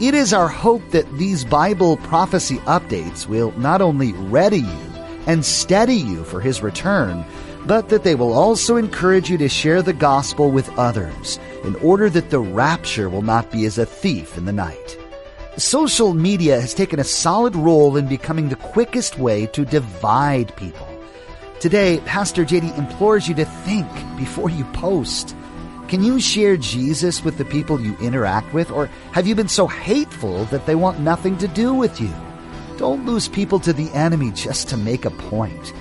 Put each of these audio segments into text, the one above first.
It is our hope that these Bible prophecy updates will not only ready you and steady you for His return, but that they will also encourage you to share the gospel with others in order that the rapture will not be as a thief in the night. Social media has taken a solid role in becoming the quickest way to divide people. Today, Pastor JD implores you to think before you post. Can you share Jesus with the people you interact with, or have you been so hateful that they want nothing to do with you? Don't lose people to the enemy just to make a point.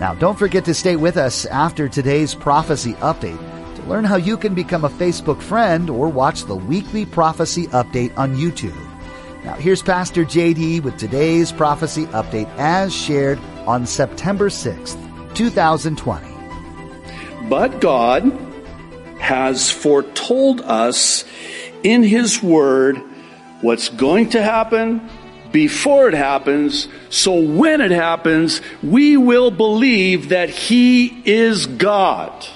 Now, don't forget to stay with us after today's prophecy update to learn how you can become a Facebook friend or watch the weekly prophecy update on YouTube. Now, here's Pastor JD with today's prophecy update as shared on September 6th, 2020. But God has foretold us in His Word what's going to happen before it happens, so when it happens, we will believe that He is God.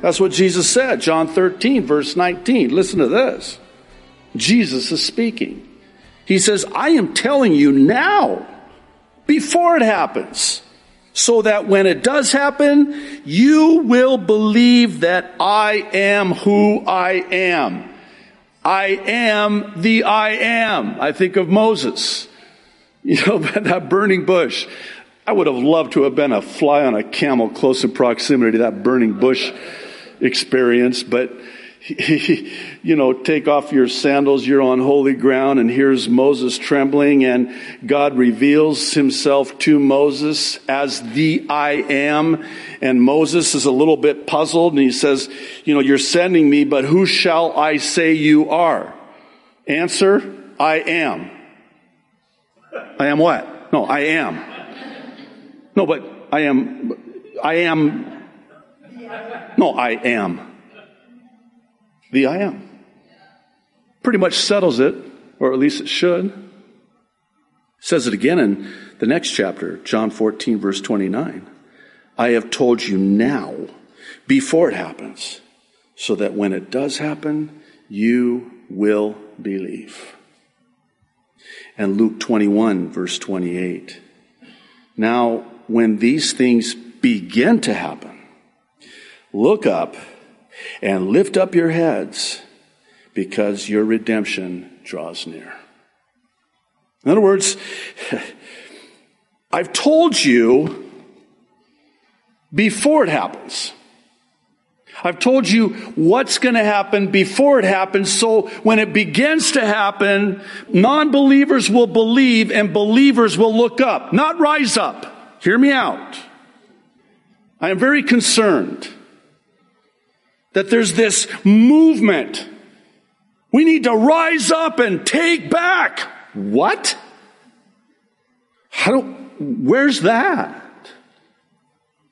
That's what Jesus said, John 13, verse 19. Listen to this. Jesus is speaking. He says, I am telling you now, before it happens so that when it does happen, you will believe that I am who I am. I am the I am. I think of Moses. You know, that burning bush. I would have loved to have been a fly on a camel close in proximity to that burning bush experience, but you know, take off your sandals, you're on holy ground, and here's Moses trembling, and God reveals himself to Moses as the I am. And Moses is a little bit puzzled, and he says, You know, you're sending me, but who shall I say you are? Answer, I am. I am what? No, I am. No, but I am, I am, no, I am the I am. Pretty much settles it, or at least it should. Says it again in the next chapter, John 14, verse 29. I have told you now, before it happens, so that when it does happen, you will believe. And Luke 21, verse 28. Now, when these things begin to happen, look up and lift up your heads because your redemption draws near. In other words, I've told you before it happens. I've told you what's going to happen before it happens. So when it begins to happen, non-believers will believe and believers will look up, not rise up. Hear me out. I am very concerned that there's this movement. We need to rise up and take back. What? How do, where's that?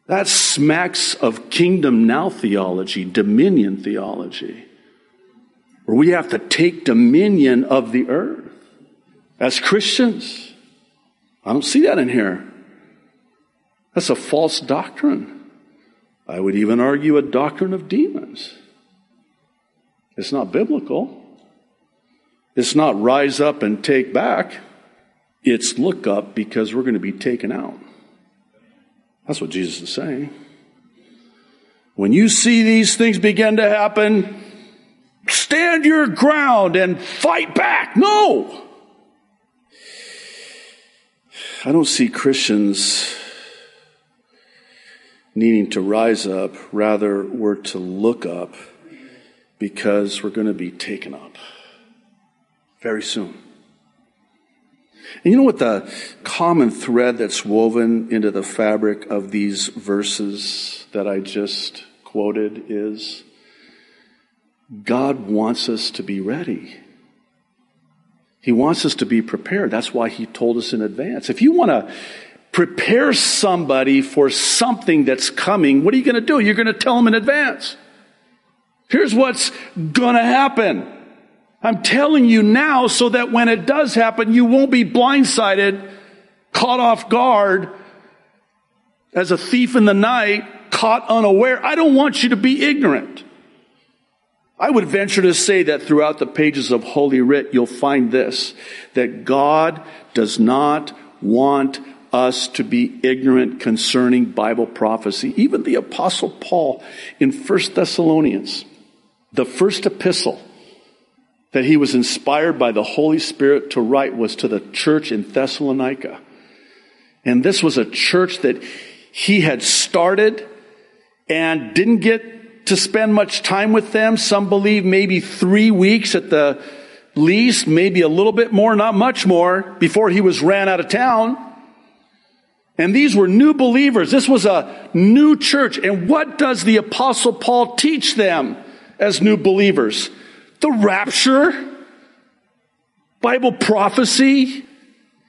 That smacks of kingdom now theology, dominion theology, where we have to take dominion of the earth as Christians. I don't see that in here. That's a false doctrine. I would even argue a doctrine of demons. It's not biblical. It's not rise up and take back. It's look up because we're going to be taken out. That's what Jesus is saying. When you see these things begin to happen, stand your ground and fight back. No! I don't see Christians needing to rise up. Rather, we're to look up because we're going to be taken up very soon. And you know what the common thread that's woven into the fabric of these verses that I just quoted is? God wants us to be ready. He wants us to be prepared. That's why he told us in advance. If you want to prepare somebody for something that's coming, what are you going to do? You're going to tell them in advance. Here's what's going to happen. I'm telling you now so that when it does happen, you won't be blindsided, caught off guard, as a thief in the night, caught unaware. I don't want you to be ignorant. I would venture to say that throughout the pages of Holy Writ, you'll find this, that God does not want us to be ignorant concerning Bible prophecy. Even the apostle Paul in 1 Thessalonians, the first epistle that he was inspired by the Holy Spirit to write was to the church in Thessalonica. And this was a church that he had started and didn't get to spend much time with them. Some believe maybe three weeks at the least, maybe a little bit more, not much more, before he was ran out of town. And these were new believers. This was a new church. And what does the apostle Paul teach them as new believers? The rapture? Bible prophecy?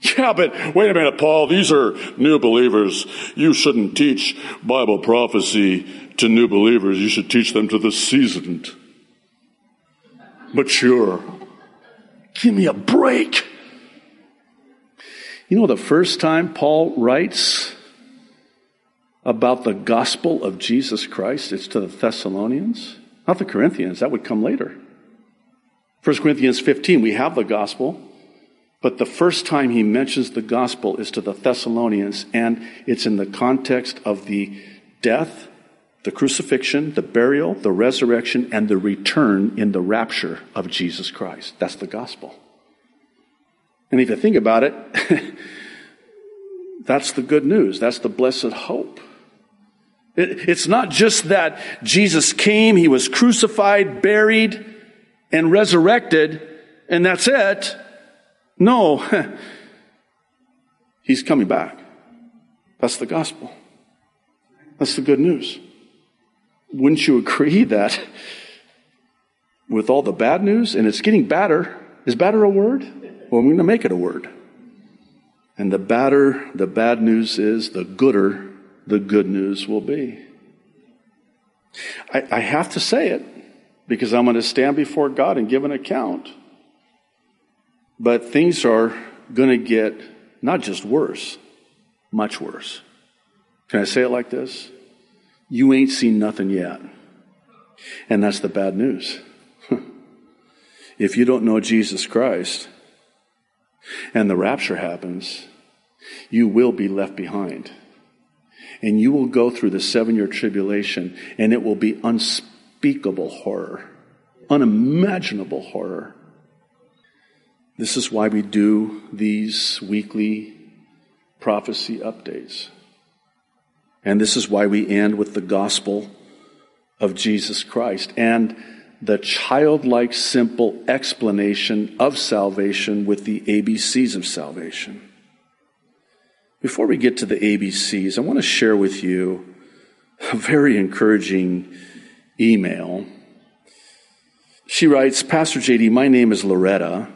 Yeah, but wait a minute, Paul, these are new believers. You shouldn't teach Bible prophecy to new believers. You should teach them to the seasoned, mature. Give me a break. You know, the first time Paul writes about the gospel of Jesus Christ, it's to the Thessalonians, not the Corinthians. That would come later. 1 Corinthians 15, we have the gospel. But the first time he mentions the gospel is to the Thessalonians, and it's in the context of the death, the crucifixion, the burial, the resurrection, and the return in the rapture of Jesus Christ. That's the gospel. And if you think about it, that's the good news. That's the blessed hope. It, it's not just that Jesus came, he was crucified, buried, and resurrected, and that's it. No, he's coming back. That's the gospel. That's the good news. Wouldn't you agree that with all the bad news, and it's getting badder, is badder a word? Well, I'm going to make it a word. And the badder the bad news is, the gooder the good news will be. I, I have to say it because I'm going to stand before God and give an account. But things are going to get not just worse, much worse. Can I say it like this? You ain't seen nothing yet. And that's the bad news. if you don't know Jesus Christ and the rapture happens, you will be left behind. And you will go through the seven year tribulation, and it will be unspeakable horror, unimaginable horror. This is why we do these weekly prophecy updates. And this is why we end with the gospel of Jesus Christ and the childlike, simple explanation of salvation with the ABCs of salvation. Before we get to the ABCs, I want to share with you a very encouraging email. She writes, Pastor JD, my name is Loretta.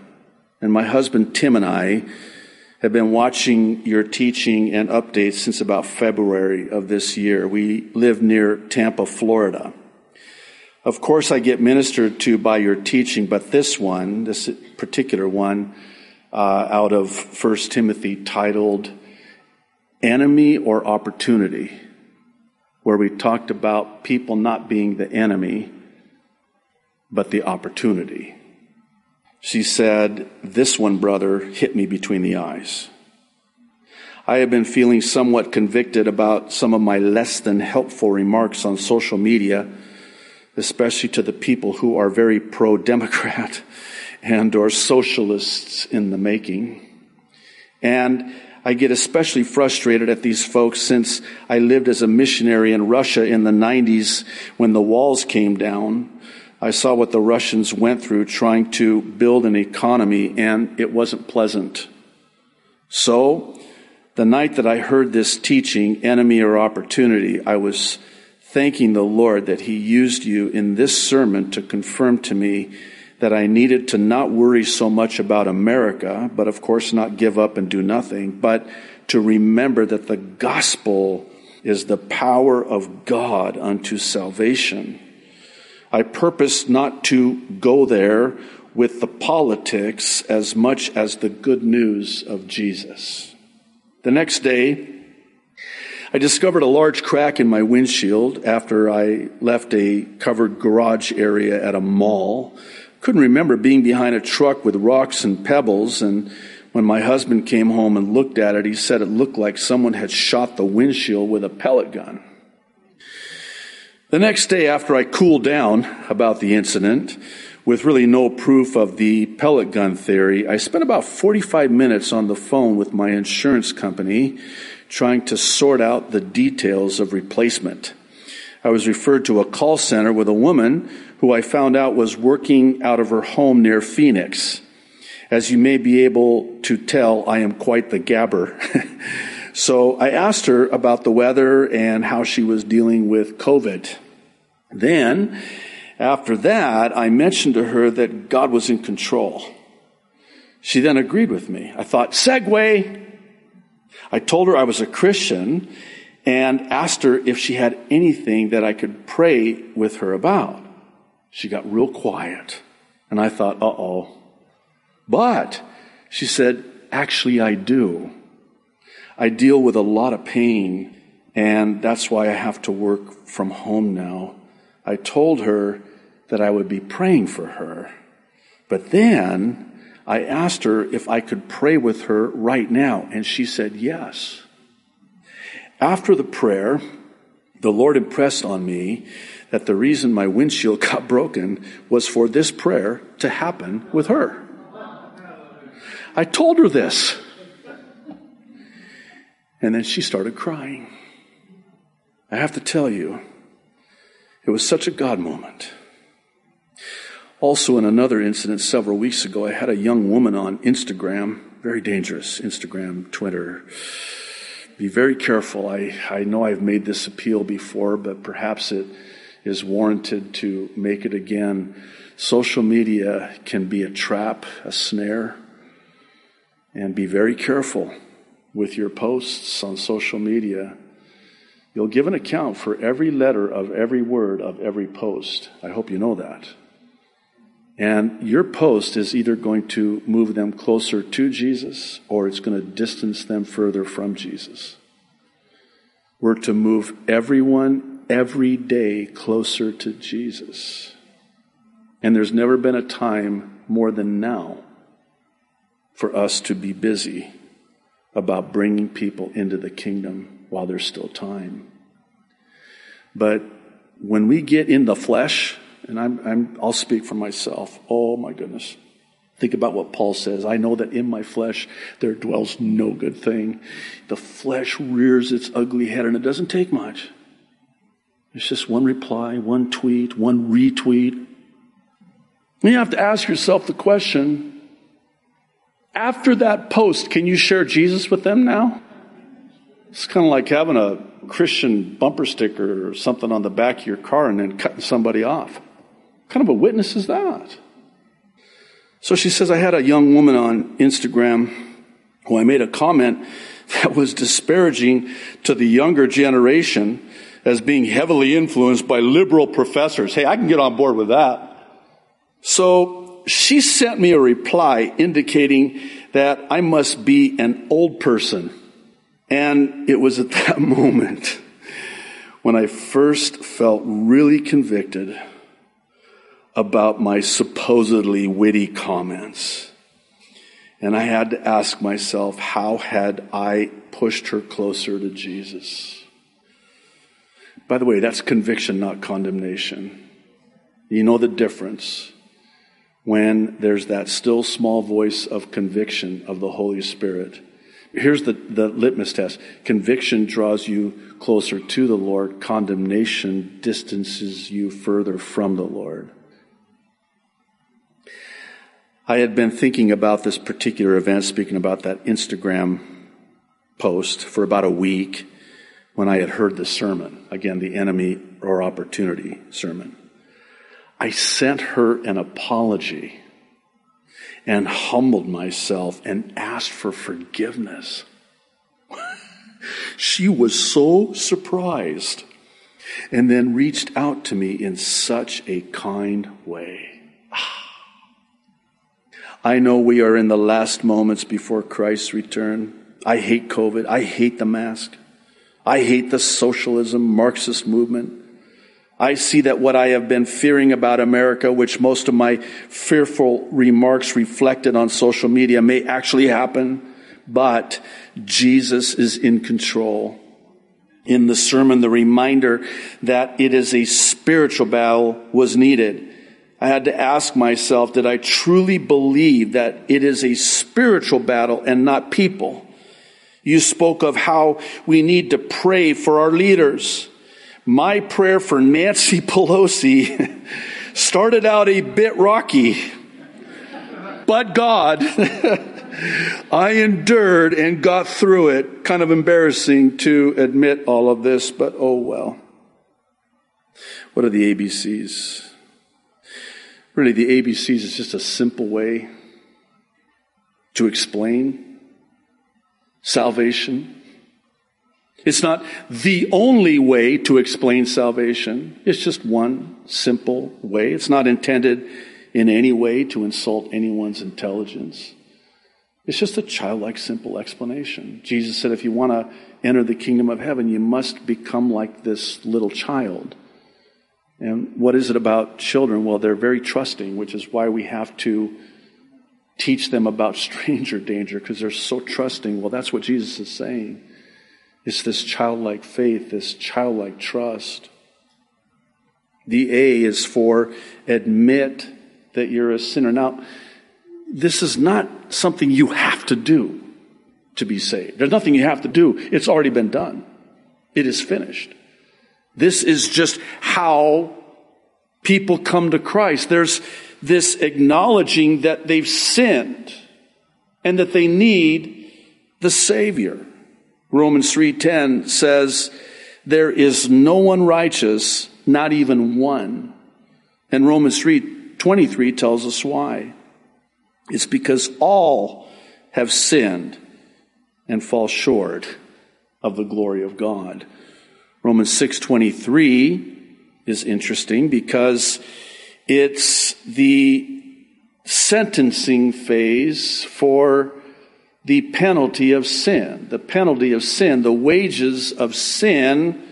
And my husband Tim and I have been watching your teaching and updates since about February of this year. We live near Tampa, Florida. Of course, I get ministered to by your teaching, but this one, this particular one, uh, out of First Timothy, titled "Enemy or Opportunity," where we talked about people not being the enemy, but the opportunity. She said, This one, brother, hit me between the eyes. I have been feeling somewhat convicted about some of my less than helpful remarks on social media, especially to the people who are very pro Democrat and or socialists in the making. And I get especially frustrated at these folks since I lived as a missionary in Russia in the 90s when the walls came down I saw what the Russians went through trying to build an economy, and it wasn't pleasant. So, the night that I heard this teaching, Enemy or Opportunity, I was thanking the Lord that He used you in this sermon to confirm to me that I needed to not worry so much about America, but of course not give up and do nothing, but to remember that the gospel is the power of God unto salvation. I purpose not to go there with the politics as much as the good news of Jesus. The next day, I discovered a large crack in my windshield after I left a covered garage area at a mall. Couldn't remember being behind a truck with rocks and pebbles, and when my husband came home and looked at it, he said it looked like someone had shot the windshield with a pellet gun. The next day, after I cooled down about the incident, with really no proof of the pellet gun theory, I spent about 45 minutes on the phone with my insurance company trying to sort out the details of replacement. I was referred to a call center with a woman who I found out was working out of her home near Phoenix. As you may be able to tell, I am quite the gabber. so I asked her about the weather and how she was dealing with COVID. Then, after that, I mentioned to her that God was in control. She then agreed with me. I thought, segue. I told her I was a Christian and asked her if she had anything that I could pray with her about. She got real quiet. And I thought, uh oh. But she said, actually, I do. I deal with a lot of pain, and that's why I have to work from home now. I told her that I would be praying for her. But then I asked her if I could pray with her right now, and she said yes. After the prayer, the Lord impressed on me that the reason my windshield got broken was for this prayer to happen with her. I told her this. And then she started crying. I have to tell you, it was such a God moment. Also, in another incident several weeks ago, I had a young woman on Instagram, very dangerous, Instagram, Twitter. Be very careful. I, I know I've made this appeal before, but perhaps it is warranted to make it again. Social media can be a trap, a snare, and be very careful with your posts on social media You'll give an account for every letter of every word of every post. I hope you know that. And your post is either going to move them closer to Jesus or it's going to distance them further from Jesus. We're to move everyone every day closer to Jesus. And there's never been a time more than now for us to be busy about bringing people into the kingdom while there's still time. But when we get in the flesh, and I'm, I'm, I'll speak for myself, oh my goodness. Think about what Paul says. I know that in my flesh there dwells no good thing. The flesh rears its ugly head, and it doesn't take much. It's just one reply, one tweet, one retweet. And you have to ask yourself the question after that post, can you share Jesus with them now? It's kind of like having a Christian bumper sticker or something on the back of your car and then cutting somebody off. Kind of a witness is that? So she says, I had a young woman on Instagram who I made a comment that was disparaging to the younger generation as being heavily influenced by liberal professors. Hey, I can get on board with that. So she sent me a reply indicating that I must be an old person and it was at that moment when I first felt really convicted about my supposedly witty comments. And I had to ask myself, how had I pushed her closer to Jesus? By the way, that's conviction, not condemnation. You know the difference when there's that still small voice of conviction of the Holy Spirit Here's the, the litmus test conviction draws you closer to the Lord, condemnation distances you further from the Lord. I had been thinking about this particular event, speaking about that Instagram post for about a week when I had heard the sermon. Again, the enemy or opportunity sermon. I sent her an apology and humbled myself and asked for forgiveness. she was so surprised and then reached out to me in such a kind way. I know we are in the last moments before Christ's return. I hate COVID. I hate the mask. I hate the socialism, Marxist movement. I see that what I have been fearing about America, which most of my fearful remarks reflected on social media may actually happen, but Jesus is in control. In the sermon, the reminder that it is a spiritual battle was needed. I had to ask myself, did I truly believe that it is a spiritual battle and not people? You spoke of how we need to pray for our leaders. My prayer for Nancy Pelosi started out a bit rocky, but God, I endured and got through it. Kind of embarrassing to admit all of this, but oh well. What are the ABCs? Really, the ABCs is just a simple way to explain salvation. It's not the only way to explain salvation. It's just one simple way. It's not intended in any way to insult anyone's intelligence. It's just a childlike, simple explanation. Jesus said, if you want to enter the kingdom of heaven, you must become like this little child. And what is it about children? Well, they're very trusting, which is why we have to teach them about stranger danger because they're so trusting. Well, that's what Jesus is saying. It's this childlike faith, this childlike trust. The A is for admit that you're a sinner. Now, this is not something you have to do to be saved. There's nothing you have to do. It's already been done. It is finished. This is just how people come to Christ. There's this acknowledging that they've sinned and that they need the Savior. Romans 3:10 says there is no one righteous, not even one. And Romans 3:23 tells us why. It's because all have sinned and fall short of the glory of God. Romans 6:23 is interesting because it's the sentencing phase for the penalty of sin. The penalty of sin, the wages of sin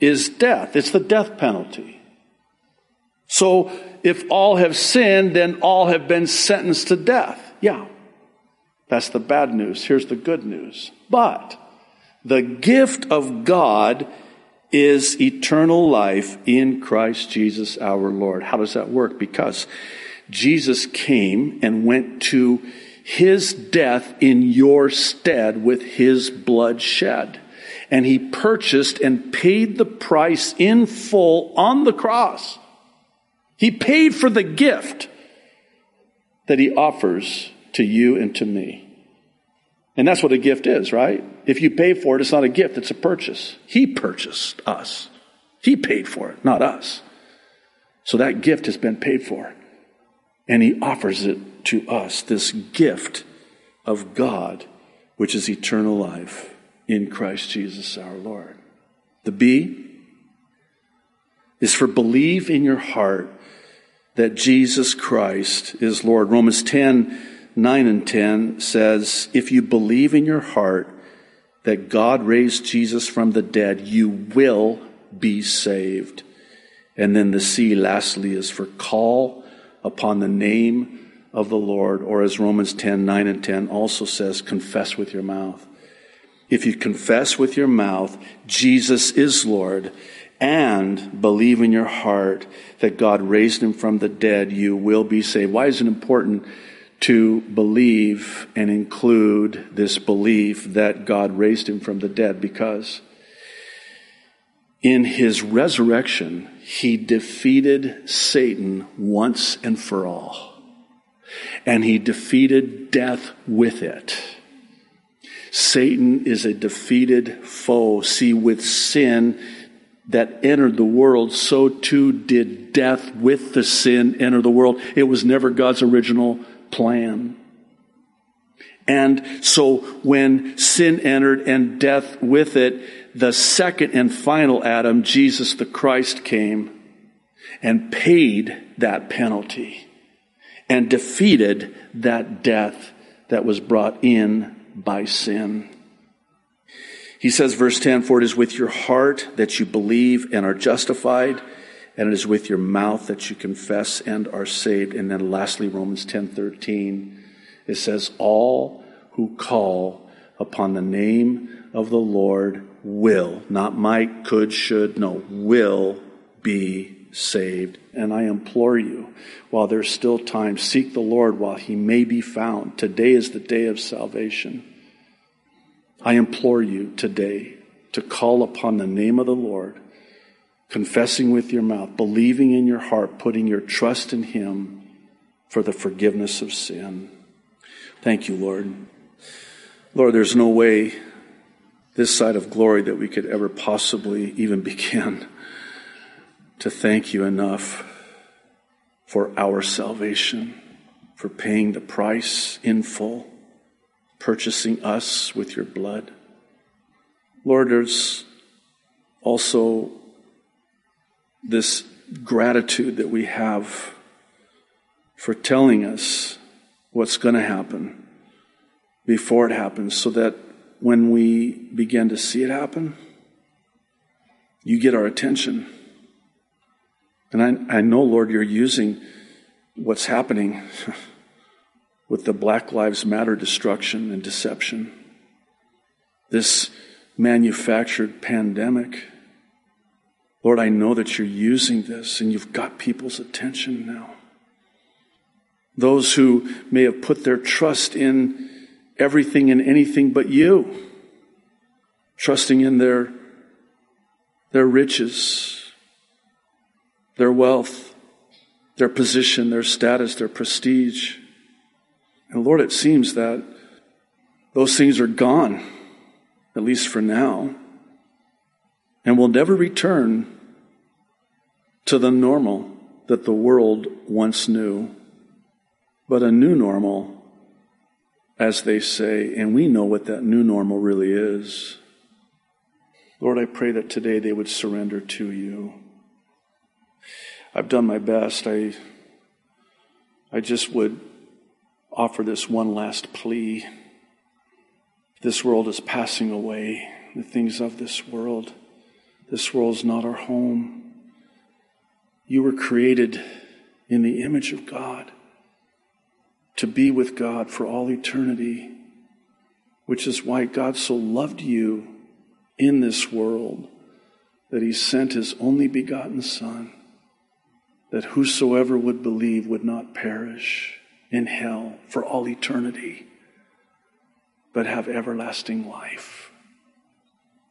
is death. It's the death penalty. So if all have sinned, then all have been sentenced to death. Yeah. That's the bad news. Here's the good news. But the gift of God is eternal life in Christ Jesus our Lord. How does that work? Because Jesus came and went to his death in your stead with his blood shed. And he purchased and paid the price in full on the cross. He paid for the gift that he offers to you and to me. And that's what a gift is, right? If you pay for it, it's not a gift, it's a purchase. He purchased us. He paid for it, not us. So that gift has been paid for. And he offers it to us, this gift of God, which is eternal life in Christ Jesus our Lord. The B is for believe in your heart that Jesus Christ is Lord. Romans 10 9 and 10 says, If you believe in your heart that God raised Jesus from the dead, you will be saved. And then the C, lastly, is for call upon the name of the Lord, or as Romans 10 9 and 10 also says, confess with your mouth. If you confess with your mouth Jesus is Lord and believe in your heart that God raised him from the dead, you will be saved. Why is it important to believe and include this belief that God raised him from the dead because in his resurrection, he defeated Satan once and for all. And he defeated death with it. Satan is a defeated foe. See, with sin, that entered the world, so too did death with the sin enter the world. It was never God's original plan. And so when sin entered and death with it, the second and final Adam, Jesus the Christ, came and paid that penalty and defeated that death that was brought in by sin. He says, verse 10, for it is with your heart that you believe and are justified, and it is with your mouth that you confess and are saved. And then lastly, Romans 10:13, it says, all who call upon the name of the Lord will, not might, could, should, no, will be saved. And I implore you, while there's still time, seek the Lord while he may be found. Today is the day of salvation. I implore you today to call upon the name of the Lord, confessing with your mouth, believing in your heart, putting your trust in Him for the forgiveness of sin. Thank you, Lord. Lord, there's no way this side of glory that we could ever possibly even begin to thank you enough for our salvation, for paying the price in full purchasing us with your blood. Lord, there's also this gratitude that we have for telling us what's going to happen before it happens so that when we begin to see it happen, you get our attention. And I, I know, Lord, you're using what's happening with the Black Lives Matter destruction and deception. This manufactured pandemic. Lord, I know that you're using this and you've got people's attention now. Those who may have put their trust in everything and anything but you, trusting in their, their riches, their wealth, their position, their status, their prestige. And Lord, it seems that those things are gone, at least for now, and will never return to the normal that the world once knew, but a new normal, as they say, and we know what that new normal really is. Lord, I pray that today they would surrender to you. I've done my best. I, I just would offer this one last plea. This world is passing away, the things of this world. This world is not our home. You were created in the image of God to be with God for all eternity, which is why God so loved you in this world that he sent his only begotten Son, that whosoever would believe would not perish in hell for all eternity, but have everlasting life.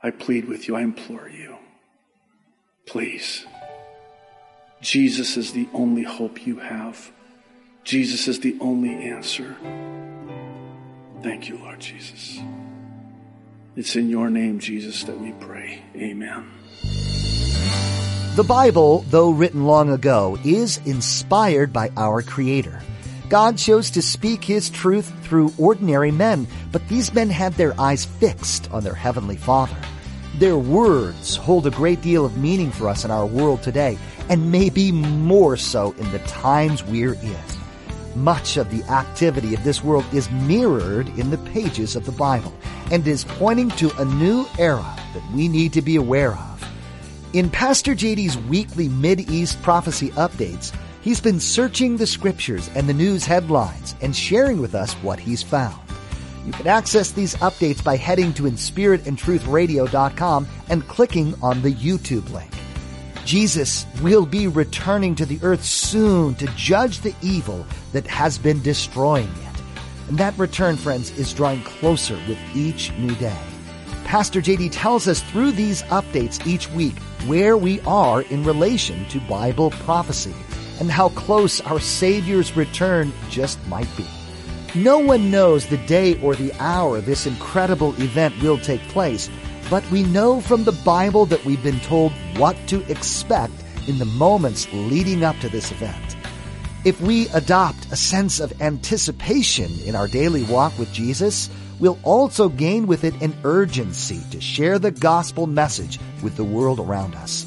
I plead with you, I implore you. Please. Jesus is the only hope you have. Jesus is the only answer. Thank you, Lord Jesus. It's in your name, Jesus, that we pray. Amen. The Bible, though written long ago, is inspired by our Creator. God chose to speak His truth through ordinary men, but these men had their eyes fixed on their Heavenly Father. Their words hold a great deal of meaning for us in our world today, and maybe more so in the times we're in. Much of the activity of this world is mirrored in the pages of the Bible and is pointing to a new era that we need to be aware of. In Pastor JD's weekly Mid-East prophecy updates, He's been searching the scriptures and the news headlines and sharing with us what he's found. You can access these updates by heading to inspiritandtruthradio.com and clicking on the YouTube link. Jesus will be returning to the earth soon to judge the evil that has been destroying it. And that return, friends, is drawing closer with each new day. Pastor JD tells us through these updates each week where we are in relation to Bible prophecy and how close our Savior's return just might be. No one knows the day or the hour this incredible event will take place, but we know from the Bible that we've been told what to expect in the moments leading up to this event. If we adopt a sense of anticipation in our daily walk with Jesus, we'll also gain with it an urgency to share the gospel message with the world around us.